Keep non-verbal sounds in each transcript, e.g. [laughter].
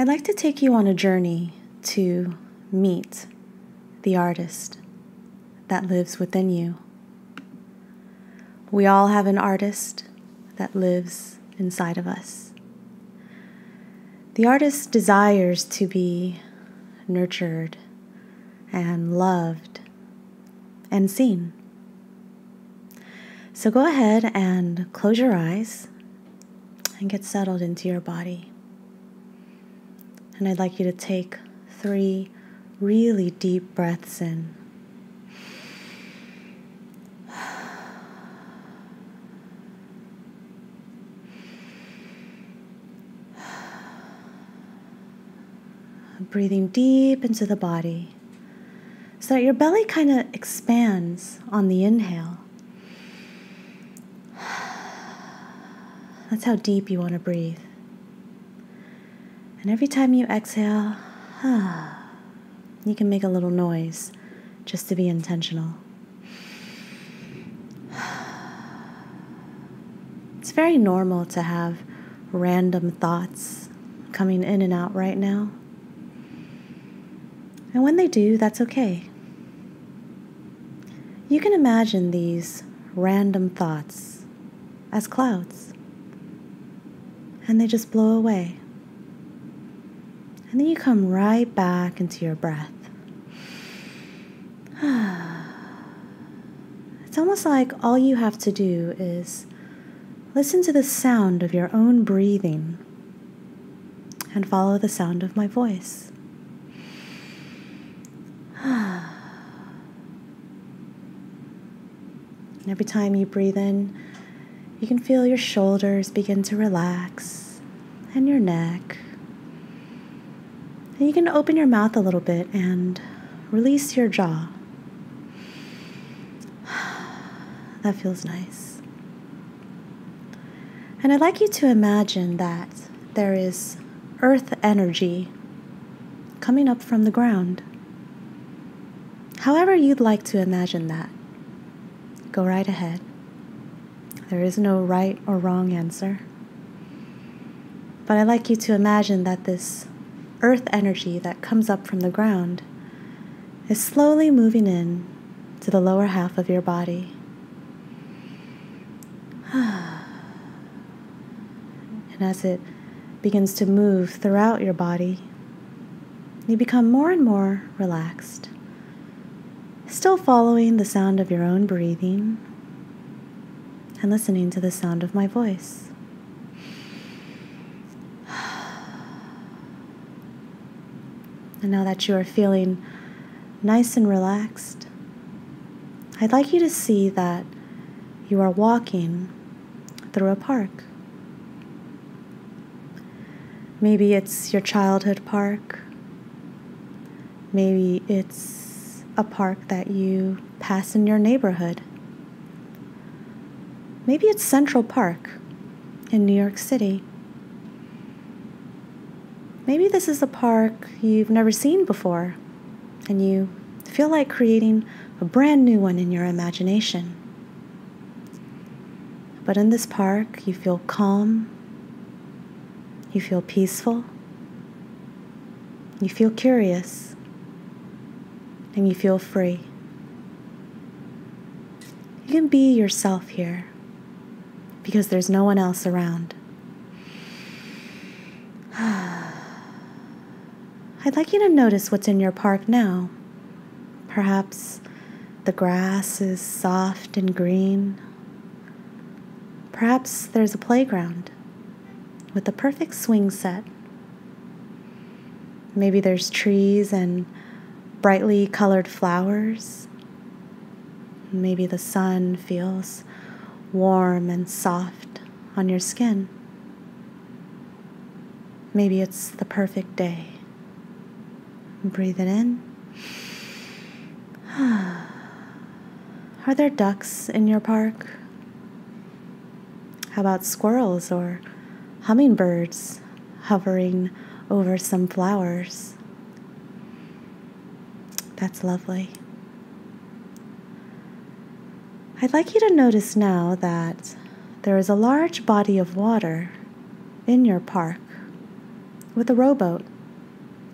I'd like to take you on a journey to meet the artist that lives within you. We all have an artist that lives inside of us. The artist desires to be nurtured and loved and seen. So go ahead and close your eyes and get settled into your body. And I'd like you to take three really deep breaths in. Breathing deep into the body so that your belly kind of expands on the inhale. That's how deep you want to breathe. And every time you exhale, you can make a little noise just to be intentional. It's very normal to have random thoughts coming in and out right now. And when they do, that's okay. You can imagine these random thoughts as clouds, and they just blow away. And then you come right back into your breath. [sighs] It's almost like all you have to do is listen to the sound of your own breathing and follow the sound of my voice. [sighs] and every time you breathe in, you can feel your shoulders begin to relax and your neck and you can open your mouth a little bit and release your jaw. [sighs] That feels nice. And I'd like you to imagine that there is earth energy coming up from the ground. However, you'd like to imagine that, go right ahead. There is no right or wrong answer. But I'd like you to imagine that this earth energy that comes up from the ground is slowly moving in to the lower half of your body. [sighs] and as it begins to move throughout your body, you become more and more relaxed, still following the sound of your own breathing and listening to the sound of my voice. And now that you are feeling nice and relaxed, I'd like you to see that you are walking through a park. Maybe it's your childhood park. Maybe it's a park that you pass in your neighborhood. Maybe it's Central Park in New York City. Maybe this is a park you've never seen before, and you feel like creating a brand new one in your imagination. But in this park, you feel calm, you feel peaceful, you feel curious, and you feel free. You can be yourself here because there's no one else around. I'd like you to notice what's in your park now. Perhaps the grass is soft and green. Perhaps there's a playground with a perfect swing set. Maybe there's trees and brightly colored flowers. Maybe the sun feels warm and soft on your skin. Maybe it's the perfect day. Breathe it in. [sighs] Are there ducks in your park? How about squirrels or hummingbirds hovering over some flowers? That's lovely. I'd like you to notice now that there is a large body of water in your park with a rowboat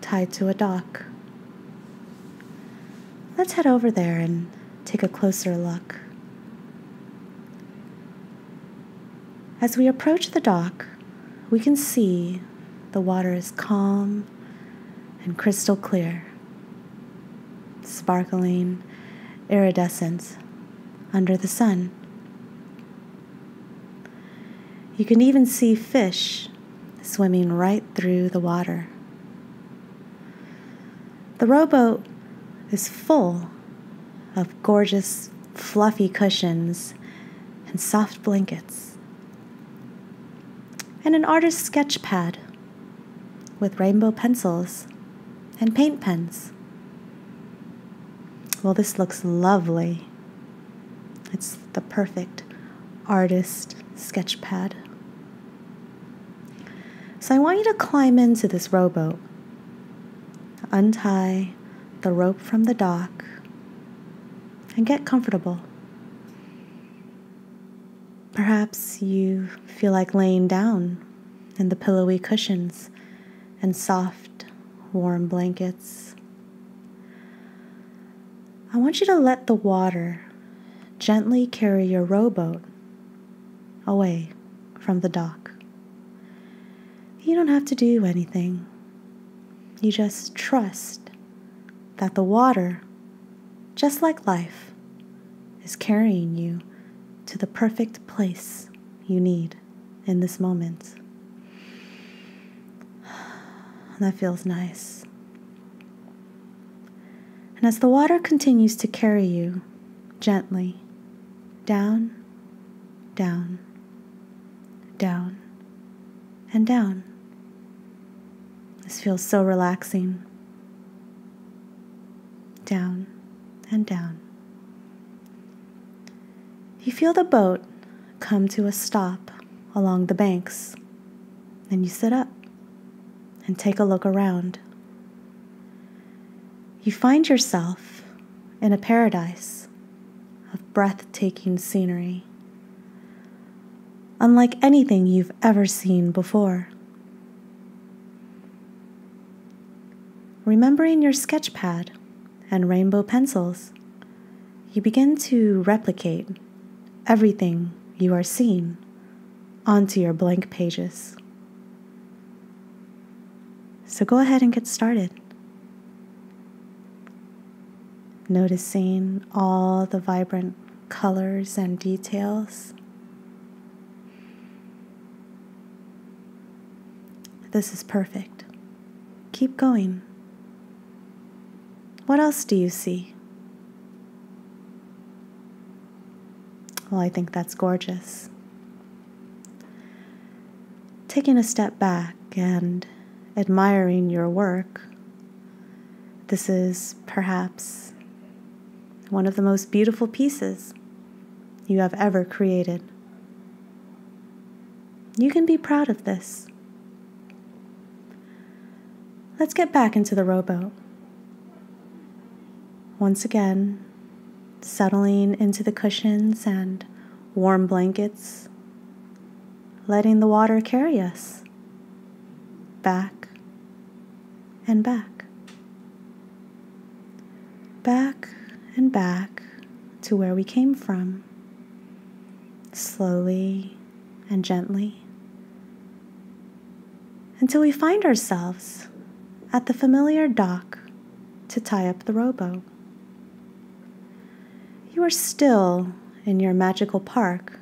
tied to a dock. Let's head over there and take a closer look. As we approach the dock, we can see the water is calm and crystal clear, sparkling iridescent under the sun. You can even see fish swimming right through the water. The rowboat is full of gorgeous, fluffy cushions and soft blankets, and an artist's sketch pad with rainbow pencils and paint pens. Well, this looks lovely. It's the perfect artist sketch pad. So I want you to climb into this rowboat, untie the rope from the dock, and get comfortable. Perhaps you feel like laying down in the pillowy cushions and soft, warm blankets. I want you to let the water gently carry your rowboat away from the dock. You don't have to do anything. You just trust that the water, just like life, is carrying you to the perfect place you need in this moment. [sighs] That feels nice. And as the water continues to carry you gently down, down, down, and down, feels so relaxing. Down and down. You feel the boat come to a stop along the banks, and you sit up and take a look around. You find yourself in a paradise of breathtaking scenery, unlike anything you've ever seen before. Remembering your sketch pad and rainbow pencils, you begin to replicate everything you are seeing onto your blank pages. So go ahead and get started. Noticing all the vibrant colors and details. This is perfect. Keep going. What else do you see? Well, I think that's gorgeous. Taking a step back and admiring your work, this is perhaps one of the most beautiful pieces you have ever created. You can be proud of this. Let's get back into the rowboat. Once again, settling into the cushions and warm blankets, letting the water carry us back and back, back and back to where we came from, slowly and gently, until we find ourselves at the familiar dock to tie up the rowboat. You are still in your magical park,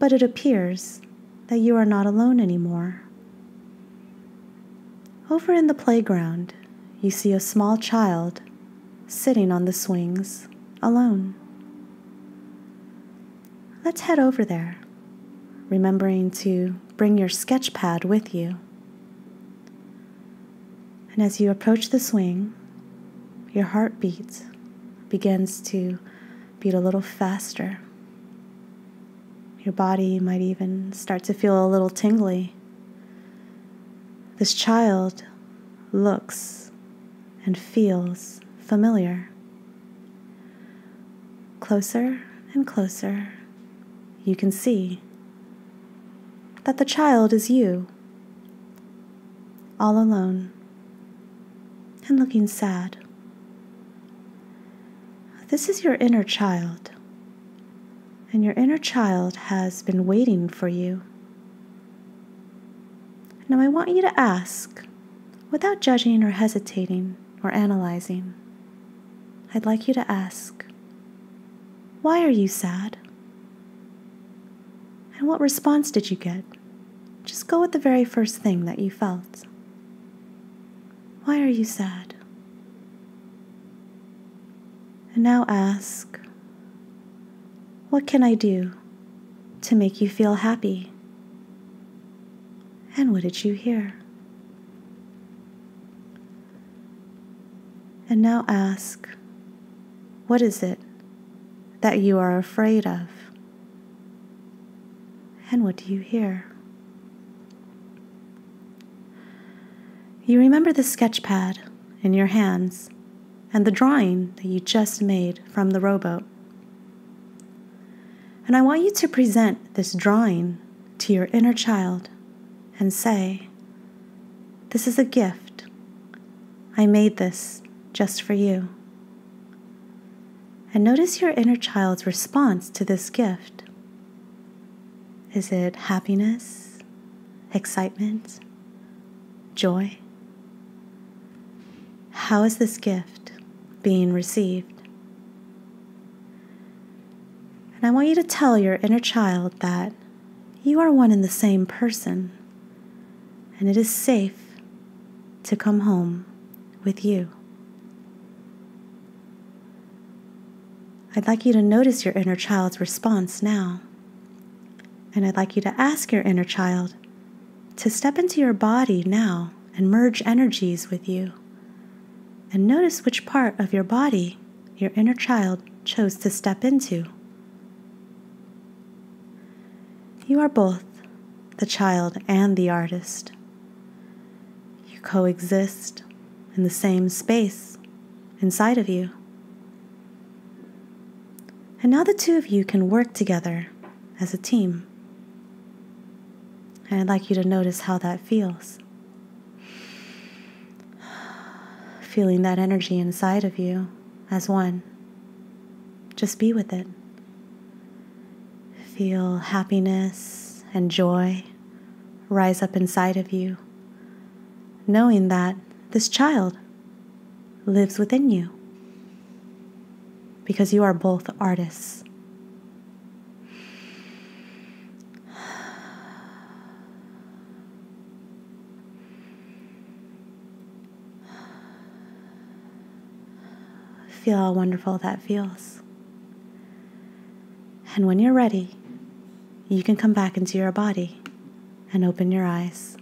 but it appears that you are not alone anymore. Over in the playground, you see a small child sitting on the swings alone. Let's head over there, remembering to bring your sketch pad with you. And as you approach the swing, your heartbeat begins to beat a little faster. Your body might even start to feel a little tingly. This child looks and feels familiar. Closer and closer, you can see that the child is you. all alone and looking sad. This is your inner child, and your inner child has been waiting for you. Now, I want you to ask, without judging or hesitating or analyzing, I'd like you to ask, why are you sad? And what response did you get? Just go with the very first thing that you felt. Why are you sad? And now ask, what can I do to make you feel happy? And what did you hear? And now ask, what is it that you are afraid of? And what do you hear? You remember the sketch pad in your hands and the drawing that you just made from the rowboat. And I want you to present this drawing to your inner child and say, This is a gift. I made this just for you. And notice your inner child's response to this gift. Is it happiness, excitement, joy? How is this gift being received? And I want you to tell your inner child that you are one and the same person, and it is safe to come home with you. I'd like you to notice your inner child's response now. And I'd like you to ask your inner child to step into your body now and merge energies with you and notice which part of your body your inner child chose to step into. You are both the child and the artist. You coexist in the same space inside of you. And now the two of you can work together as a team. And I'd like you to notice how that feels. Feeling that energy inside of you as one. Just be with it. Feel happiness and joy rise up inside of you, knowing that this child lives within you because you are both artists. Feel how wonderful that feels. And when you're ready, you can come back into your body and open your eyes.